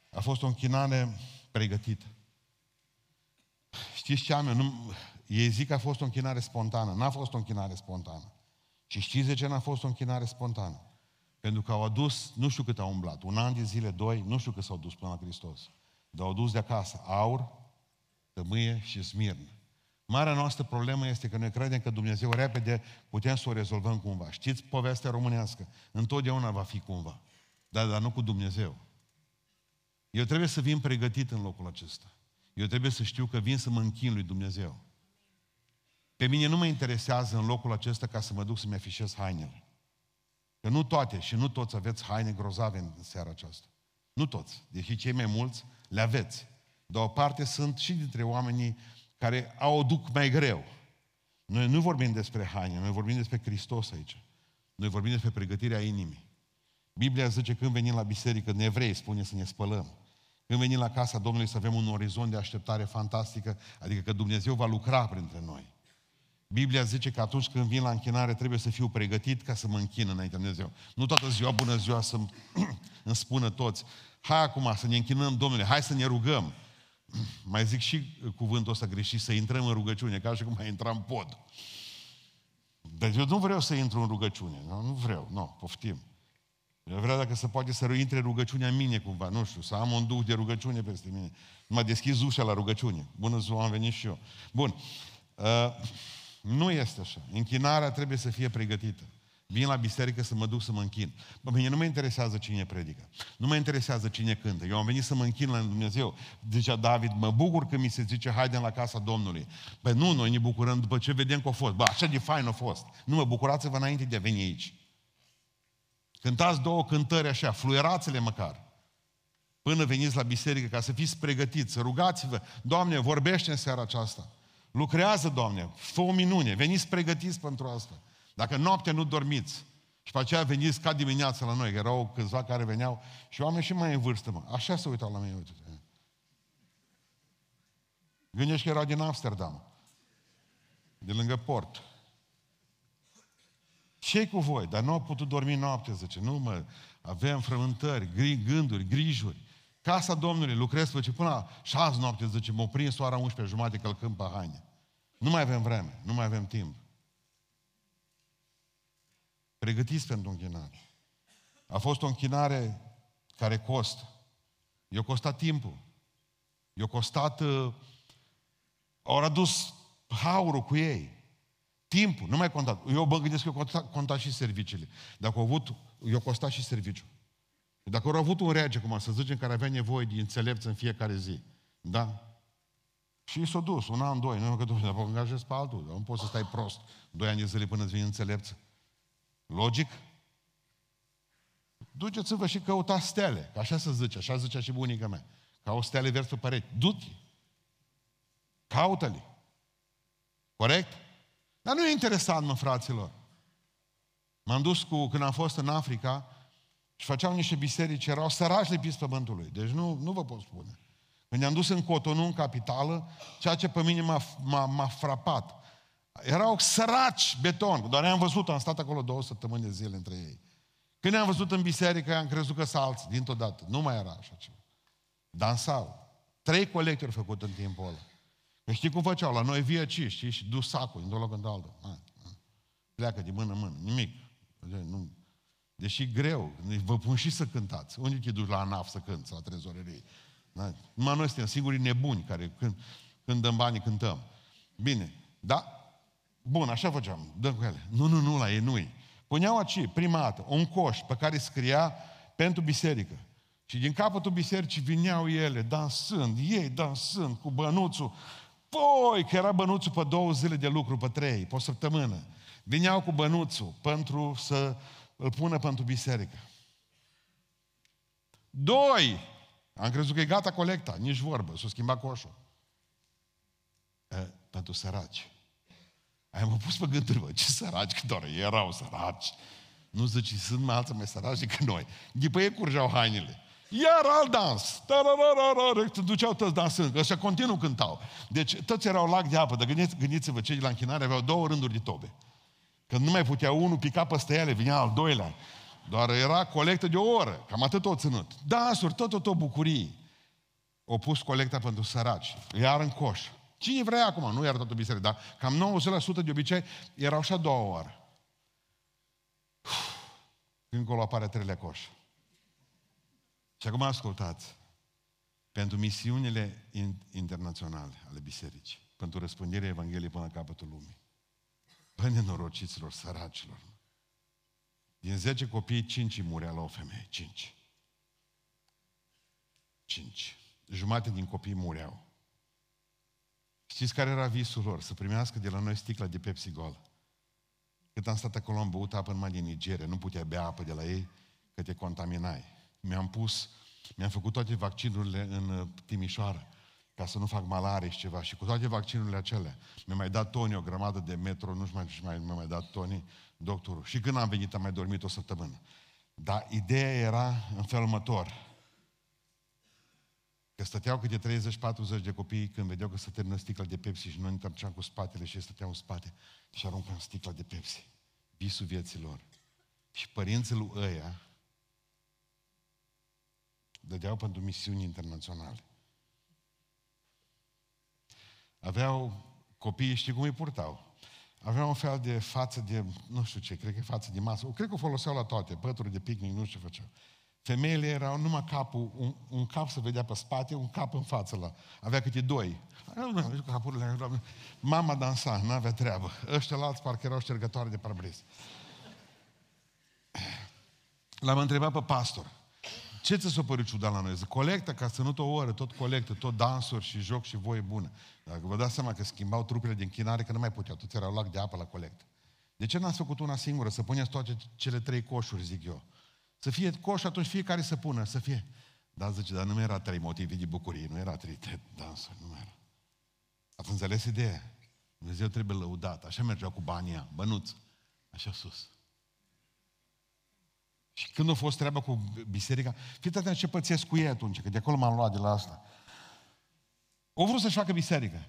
A fost o închinare pregătită. Știți ce am eu? Nu, ei zic că a fost o închinare spontană. N-a fost o închinare spontană. Și știți de ce n-a fost o închinare spontană? Pentru că au adus, nu știu cât au umblat, un an de zile, doi, nu știu cât s-au dus până la Hristos. Dar au dus de acasă aur, tămâie și smirnă. Marea noastră problemă este că noi credem că Dumnezeu repede putem să o rezolvăm cumva. Știți povestea românească? Întotdeauna va fi cumva. Dar, dar nu cu Dumnezeu. Eu trebuie să vin pregătit în locul acesta. Eu trebuie să știu că vin să mă închin lui Dumnezeu. Pe mine nu mă interesează în locul acesta ca să mă duc să-mi afișez hainele. Că nu toate și nu toți aveți haine grozave în seara aceasta. Nu toți, deși cei mai mulți le aveți. Dar o parte sunt și dintre oamenii care au o duc mai greu. Noi nu vorbim despre haine, noi vorbim despre Hristos aici. Noi vorbim despre pregătirea inimii. Biblia zice când venim la biserică, nevrei spune să ne spălăm. Când venim la casa Domnului să avem un orizont de așteptare fantastică, adică că Dumnezeu va lucra printre noi. Biblia zice că atunci când vin la închinare trebuie să fiu pregătit ca să mă închin înainte de Dumnezeu. Nu toată ziua, bună ziua, să (clears throat) îmi spună toți, hai acum să ne închinăm Domnule, hai să ne rugăm. Mai zic și cuvântul ăsta greșit, să intrăm în rugăciune, ca și cum mai intram în pod. Deci eu nu vreau să intru în rugăciune, nu, nu vreau, nu, poftim. Eu vreau dacă se poate să intre rugăciunea în mine cumva, nu știu, să am un duh de rugăciune peste mine. Mă deschis ușa la rugăciune. Bună ziua, am venit și eu. Bun. Uh, nu este așa. Închinarea trebuie să fie pregătită. Vin la biserică să mă duc să mă închin. Bă, mine nu mă interesează cine predică. Nu mă interesează cine cântă. Eu am venit să mă închin la Dumnezeu. Zicea David, mă bucur că mi se zice, haidem la casa Domnului. Păi nu, noi ne bucurăm după ce vedem că a fost. Bă, așa de fain a fost. Nu mă bucurați-vă înainte de a veni aici. Cântați două cântări așa, fluierați-le măcar. Până veniți la biserică, ca să fiți pregătiți, să rugați-vă. Doamne, vorbește în seara aceasta. Lucrează, Doamne, fă o minune, veniți pregătiți pentru asta. Dacă noapte nu dormiți și pe aceea veniți ca dimineața la noi, că erau câțiva care veneau și oameni și mai în vârstă, mă. Așa se uitau la mine, uite. Gândești că erau din Amsterdam, de lângă port. ce cu voi? Dar nu au putut dormi noapte, zice. Nu, mă, avem frământări, gânduri, grijuri. Casa Domnului, lucrez pe ce până la șase noapte, zice, m-au prins ora 11 jumate călcând pe haine. Nu mai avem vreme, nu mai avem timp. Pregătiți pentru închinare. A fost o închinare care costă. I-a costat timpul. I-a costat... Uh, au adus haurul cu ei. Timpul, nu mai contat. Eu mă gândesc că eu contat, contat și serviciile. Dacă au avut, eu costat și serviciu. Dacă au avut un rege, cum să zicem, care avea nevoie de înțelepți în fiecare zi, da? Și s-a dus, un an, doi, nu că tu dar angajezi pe altul, dar nu poți să stai prost doi ani de zile până îți vine înțelepți. Logic? Duceți-vă și căutați stele, că așa se zice, așa zicea și bunica mea. Ca o stele vers pe pereți. Du-te! Caută-le! Corect? Dar nu e interesant, mă, fraților. M-am dus cu, când am fost în Africa și făceau niște biserici, erau săraci lipiți pământului. Deci nu, nu vă pot spune. Când ne-am dus în Cotonou, în capitală, ceea ce pe mine m-a, m-a, m-a frapat. Erau săraci beton. Doar am văzut, am stat acolo două săptămâni de zile între ei. Când ne-am văzut în biserică, am crezut că salți, dintr-o dată. Nu mai era așa ceva. Dansau. Trei colecte au făcut în timpul ăla. Că știi cum făceau? La noi vii ci, știi? Și du sacul, într-o loc în altă. Pleacă de mână în mână. Nimic. Nu. Deși greu, vă pun și să cântați. Unde te duci la ANAF să cânți, la trezorerie? Da? Numai noi suntem singurii nebuni care când, când dăm banii cântăm. Bine, da? Bun, așa făceam, dăm cu ele. Nu, nu, nu, la ei nu Puneau aici, prima dată, un coș pe care scria pentru biserică. Și din capătul bisericii vineau ele, dansând, ei dansând cu bănuțul. Poi, că era bănuțul pe două zile de lucru, pe trei, pe o săptămână. Vineau cu bănuțul pentru să îl pună pentru biserică. Doi, am crezut că e gata colecta, nici vorbă, s-a schimbat coșul. E, pentru săraci. Ai mă pus pe gânduri, bă, ce săraci, că doar erau săraci. Nu zici, sunt mai alții mai săraci decât noi. După ei curgeau hainele. Iar alt dans. Se duceau toți dansând. Ăștia continuu cântau. Deci toți erau lac de apă. Dar gândiți, gândiți-vă, cei de la închinare aveau două rânduri de tobe. Când nu mai putea unul pica peste ele, vinea al doilea. Doar era colectă de o oră. Cam atât o ținut. Dansuri, tot, tot, tot bucurii. O pus colecta pentru săraci. Iar în coș. Cine vrea acum? Nu iar toată biserica, dar cam 90% de obicei erau așa două ore. Încolo apare treilea coș. Și acum ascultați. Pentru misiunile internaționale ale bisericii, pentru răspândirea Evangheliei până la capătul lumii. Bă, nenorociților, săracilor. Din 10 copii, 5 murea la o femeie. 5. 5. Jumate din copii mureau. Știți care era visul lor? Să primească de la noi sticla de Pepsi Gol. Cât am stat acolo, am băut apă numai din Nigeria, nu putea bea apă de la ei, că te contaminai. Mi-am pus, mi-am făcut toate vaccinurile în uh, Timișoara, ca să nu fac malare și ceva. Și cu toate vaccinurile acelea, mi-a mai dat Toni o grămadă de metro, nu știu mai, mai, mi-a mai dat Toni, doctorul. Și când am venit, am mai dormit o săptămână. Dar ideea era în felul următor. Că stăteau câte 30-40 de copii când vedeau că se termină sticla de Pepsi și noi întorceam cu spatele și ei stăteau în spate și aruncam sticla de Pepsi. Visul vieților. Și părinții lui ăia dădeau pentru misiuni internaționale. Aveau copiii, știi cum îi purtau? Aveau un fel de față de, nu știu ce, cred că față de masă. Cred că o foloseau la toate, pături de picnic, nu știu ce făceau. Femeile erau numai capul, un, un cap se vedea pe spate, un cap în față la. Avea câte doi. Capurile, mama dansa, nu avea treabă. Ăștia la alți parcă erau ștergătoare de parbriz. L-am întrebat pe pastor. Ce ți s-a părut ciudat la noi? Zic, colectă, ca să nu o oră, tot colectă, tot dansuri și joc și voie bună. Dacă vă dați seama că schimbau trupele din chinare, că nu mai puteau, toți erau lac de apă la colectă. De ce n-ați făcut una singură? Să puneți toate cele trei coșuri, zic eu. Să fie coș, atunci fiecare să pună, să fie. Da, zice, dar nu era trei motive de bucurie, nu era trei dansuri, nu era. Ați înțeles ideea? Dumnezeu trebuie lăudat. Așa mergeau cu banii bănuți. Așa sus. Și când a fost treaba cu biserica, fiți atenți ce pățesc cu ei atunci, că de acolo m-am luat de la asta. O vrut să-și facă biserică.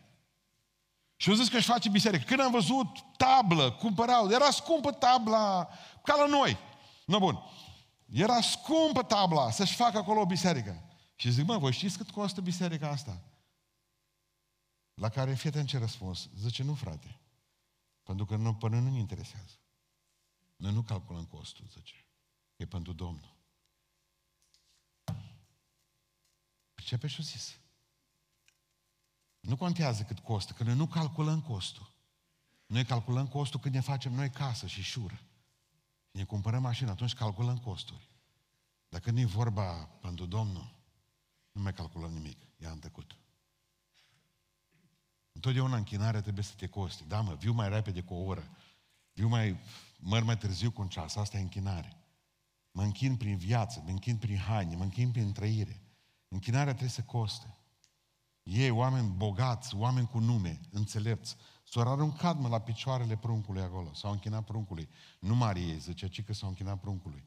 Și eu zis că își face biserică. Când am văzut tablă, cumpărau, era scumpă tabla, ca la noi. Nu bun. Era scumpă tabla să-și facă acolo o biserică. Și zic, mă, voi știți cât costă biserica asta? La care fii în ce răspuns. Zice, nu, frate. Pentru că nu, până nu ne interesează. Noi nu calculăm costul, zice. E pentru Domnul. Pricepe și-o zis. Nu contează cât costă, că noi nu calculăm costul. Noi calculăm costul când ne facem noi casă și șură. Ne cumpărăm mașină, atunci calculăm costuri. Dacă nu e vorba pentru Domnul, nu mai calculăm nimic. Ia în tăcut. Întotdeauna închinarea trebuie să te coste. Da, mă, viu mai repede cu o oră. Viu mai, măr mai târziu cu un ceas. Asta e închinare. Mă închin prin viață, mă închin prin haine, mă închin prin trăire. Închinarea trebuie să coste. Ei, oameni bogați, oameni cu nume, înțelepți, s-au aruncat mă la picioarele pruncului acolo, s-au închinat pruncului. Nu Mariei, zice, ci că s-au închinat pruncului.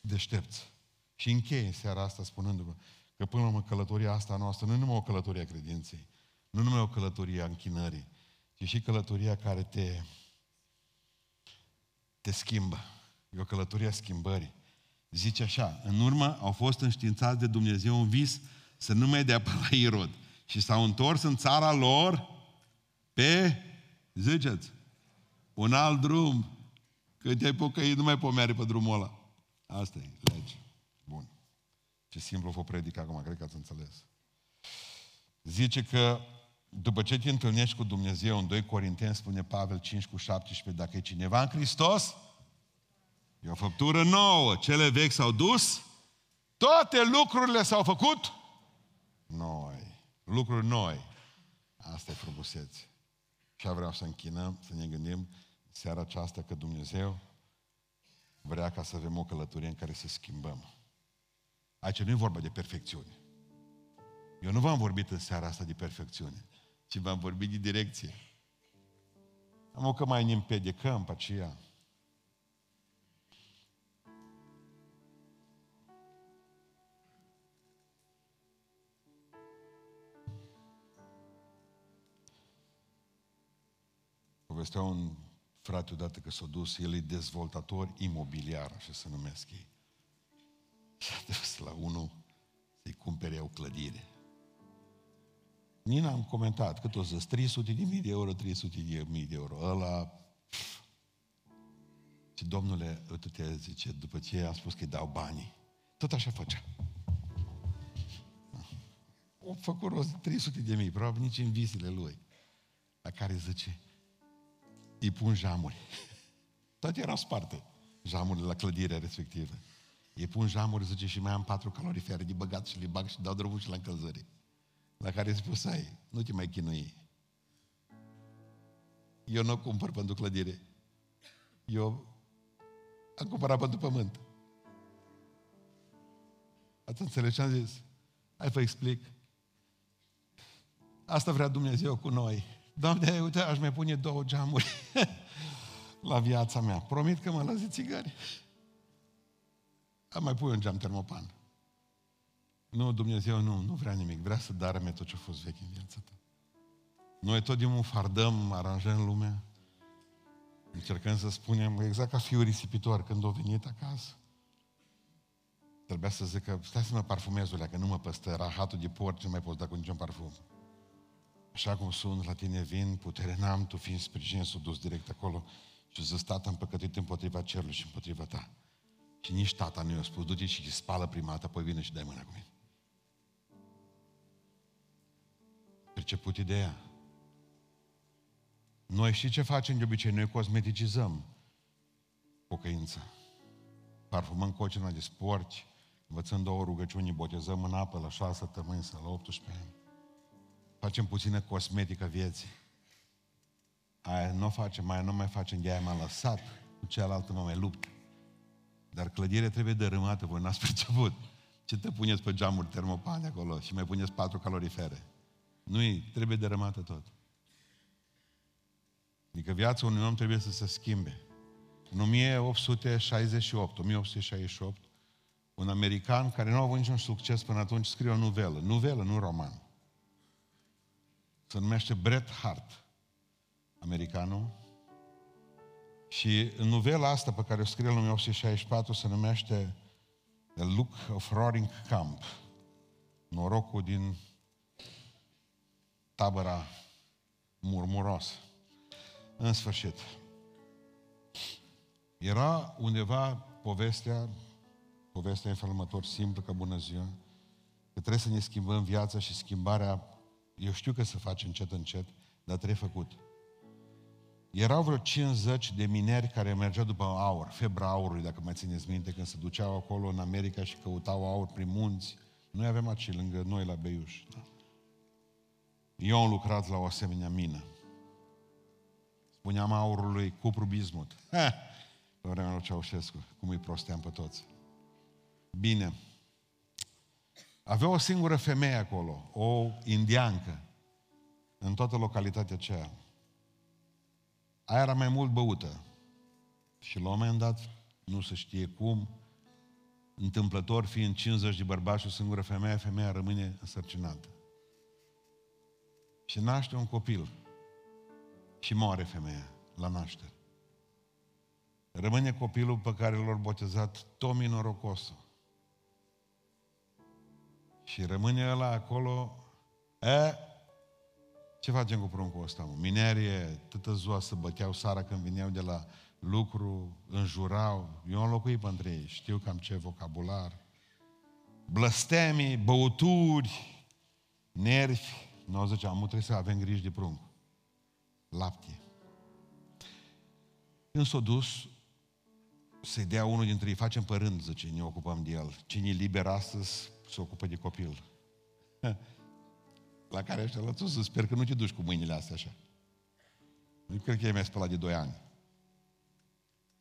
Deștepți. Și încheie în seara asta spunându-vă că până la urmă călătoria asta noastră nu e numai o călătorie a credinței, nu numai o călătorie a închinării, ci și călătoria care te, te schimbă. E o călătorie a schimbării. Zice așa, în urmă au fost înștiințați de Dumnezeu un vis să nu mai dea pe la Irod. Și s-au întors în țara lor pe, ziceți, un alt drum. Când te-ai pocăit, nu mai pomeri pe drumul ăla. Asta e, lege. Bun. Ce simplu vă predic acum, cred că ați înțeles. Zice că după ce te întâlnești cu Dumnezeu, în 2 Corinteni spune Pavel 5 cu 17, dacă e cineva în Hristos, e o făptură nouă. Cele vechi s-au dus, toate lucrurile s-au făcut noi. Lucruri noi. Asta e frumusețe. Și vreau să închinăm, să ne gândim seara aceasta că Dumnezeu vrea ca să avem o călătorie în care să schimbăm. Aici nu e vorba de perfecțiune. Eu nu v-am vorbit în seara asta de perfecțiune, ci v-am vorbit de direcție. Am o că mai ne împedecăm pe aceea. Povestea un frate odată că s-a dus, el e dezvoltator imobiliar, așa se numesc ei. Și a dus la unul să-i cumpere o clădire. Nina am comentat, cât o zis, 300 de mii de euro, 300 de mii de euro. Ăla, și domnule, uite, zice, după ce a spus că îi dau banii, tot așa făcea. O făcut rost 300 de mii, probabil nici în visele lui. La care zice, îi pun jamuri. (laughs) Toate erau sparte, jamurile la clădirea respectivă. Îi pun jamuri, zice, și mai am patru calorifere de băgat și le bag și dau drumul și la încălzări. La care îți spus, ai, nu te mai chinui. Eu nu cumpăr pentru clădire. Eu am cumpărat pentru pământ. Ați înțeles ce am zis? Hai să explic. Asta vrea Dumnezeu cu noi. Doamne, uite, aș mai pune două geamuri (laughs) la viața mea. Promit că mă lăsi țigări. Am mai pui un geam termopan. Nu, Dumnezeu nu, nu vrea nimic. Vrea să darme tot ce a fost vechi în viața ta. Noi tot din fardăm, aranjăm lumea. Încercăm să spunem, exact ca fiul risipitor, când a venit acasă. Trebuia să zică, stai să mă parfumez, că nu mă păstă rahatul de porc, nu mai poți da cu niciun parfum. Așa cum sunt, la tine vin, putere n-am, tu fiind sprijin, s-a dus direct acolo și zis, tata, am păcătit împotriva cerului și împotriva ta. Și nici tata nu i-a spus, du-te și spală prima dată, apoi vine și dai mâna cu mine. Priceput ideea? Noi știi ce facem de obicei? Noi cosmeticizăm pocăința. Parfumăm cocina de sport, învățăm două rugăciuni, botezăm în apă la șase săptămâni sau la 18 ani. Facem puțină cosmetică vieții. Aia nu o facem, aia nu mai facem, de aia m-am lăsat, cu cealaltă mă mai lupt. Dar clădirea trebuie dărâmată, voi n-ați perceput. Ce te puneți pe geamuri termopane acolo și mai puneți patru calorifere? Nu-i, trebuie dărâmată tot. Adică viața unui om trebuie să se schimbe. În 1868, 1868, un american care nu a avut niciun succes până atunci scrie o nuvelă. Nuvelă, nu roman. Se numește Bret Hart, americanul. Și în novela asta pe care o scrie în 1864 se numește The Look of Roaring Camp. Norocul din tabăra murmuroasă. În sfârșit. Era undeva povestea, povestea în felul simplă ca bună ziua, că trebuie să ne schimbăm viața și schimbarea, eu știu că se face încet, încet, dar trebuie făcut. Erau vreo 50 de mineri care mergeau după aur, febra aurului, dacă mai țineți minte, când se duceau acolo în America și căutau aur prin munți. Noi avem aici, lângă noi, la Beiuș. Da? Eu am lucrat la o asemenea mină. Spuneam aurului cupru bismut. Ha! (laughs) Pe vremea lui Ceaușescu, cum îi prosteam pe toți. Bine. Avea o singură femeie acolo, o indiancă, în toată localitatea aceea. Aia era mai mult băută. Și la un moment dat, nu se știe cum, întâmplător fiind 50 de bărbați și o singură femeie, femeia rămâne însărcinată. Și naște un copil. Și moare femeia la naștere. Rămâne copilul pe care l-au botezat Tomi Norocosu. Și rămâne ăla acolo, e, ce facem cu pruncul ăsta, mă? Minerie, tătă ziua să băteau sara când vineau de la lucru, înjurau. Eu am locuit între ei, știu cam ce vocabular. Blăstemii, băuturi, nervi. Nu ziceam, am trebuie să avem grijă de prunc. Lapte. Când s-a dus, să-i dea unul dintre ei, facem pe rând, zice, ne ocupăm de el. Cine e liber astăzi, se ocupă de copil. (laughs) La care ăștia l sus, sper că nu te duci cu mâinile astea așa. Nu cred că e mai spălat de 2 ani.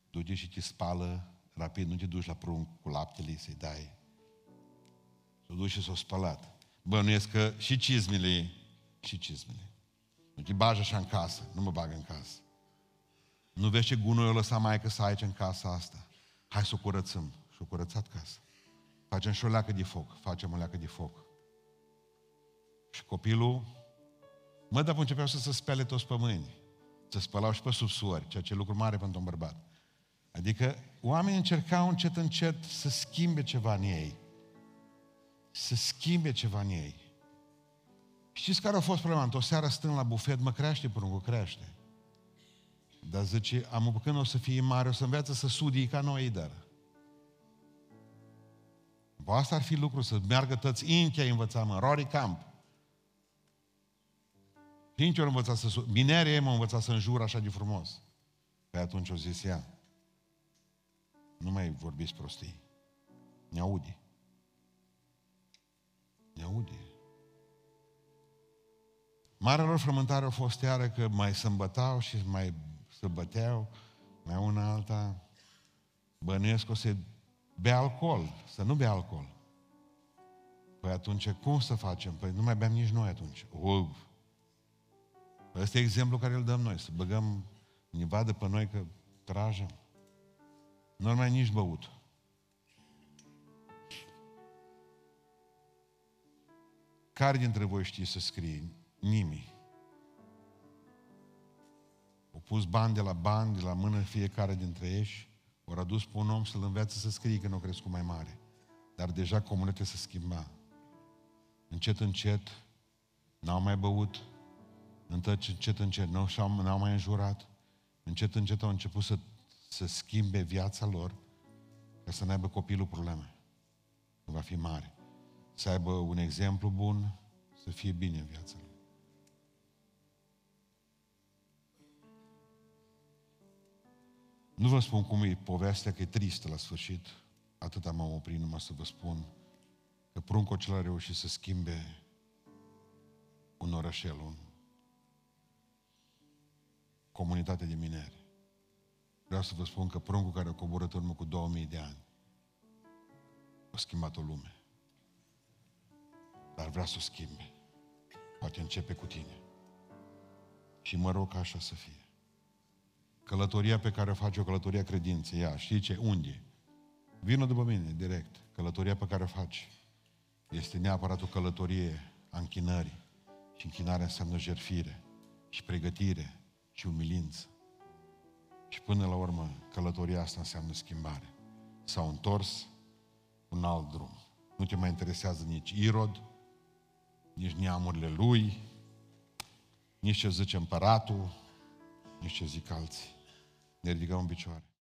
Du-te și te spală rapid, nu te duci la prunc cu laptele să-i dai. S-o duci și s-o spălat. Bănuiesc că și cizmile, și cizmile. Nu te bagi așa în casă, nu mă bag în casă. Nu vezi ce gunoiul lăsa mai că să aici în casa asta. Hai să o curățăm. Și o curățat casa. Facem și o leacă de foc. Facem o leacă de foc. Și copilul, mă, dar începeau să se spele toți pe mâini. Să spălau și pe subsuori, ceea ce e lucru mare pentru un bărbat. Adică oamenii încercau încet, încet să schimbe ceva în ei. Să schimbe ceva în ei. Știți care a fost problema? Într-o seară stând la bufet, mă crește pruncul, crește. Dar zice, am când o să fie mare, o să învețe să sudii ca noi, dar. Asta ar fi lucru, să meargă toți Inchea învăța, mă, Rory Camp. Cinci ori învățat să... Minerii m-au învățat să înjur așa de frumos. Pe atunci o zis ea, nu mai vorbiți prostii. Ne aude. Ne aude. Marea lor frământare a fost iară că mai se îmbătau și mai se băteau, mai una alta. Bănuiesc o să bea alcool, să nu bea alcool. Păi atunci cum să facem? Păi nu mai beam nici noi atunci. Uf. Ăsta e exemplu care îl dăm noi, să băgăm, ne vadă pe noi că trajem. Nu mai nici băut. Care dintre voi știe să scrie? Nimeni. Au pus bani de la bani, de la mână fiecare dintre ei au adus pe un om să-l învețe să scrie când o crescut mai mare. Dar deja comunitatea se schimba. Încet, încet, n-au mai băut, încet, încet, n-au mai înjurat, încet, încet au început să, să schimbe viața lor ca să n-aibă copilul probleme. Nu va fi mare. Să aibă un exemplu bun, să fie bine în viața lui. Nu vă spun cum e povestea, că e tristă la sfârșit. Atâta m-am oprit numai să vă spun că pruncul acela a reușit să schimbe un orășel, un comunitate de mineri. Vreau să vă spun că pruncul care a coborât urmă cu 2000 de ani a schimbat o lume. Dar vrea să o schimbe. Poate începe cu tine. Și mă rog ca așa să fie. Călătoria pe care o face o călătoria credinței, ea, știi ce? Unde? Vină după mine, direct. Călătoria pe care o faci este neapărat o călătorie a închinării Și închinarea înseamnă jerfire și pregătire și umilință. Și până la urmă, călătoria asta înseamnă schimbare. S-au întors un alt drum. Nu te mai interesează nici Irod, nici neamurile lui, nici ce zice împăratul, nici ce zic alții. Ne ridicăm în picioare.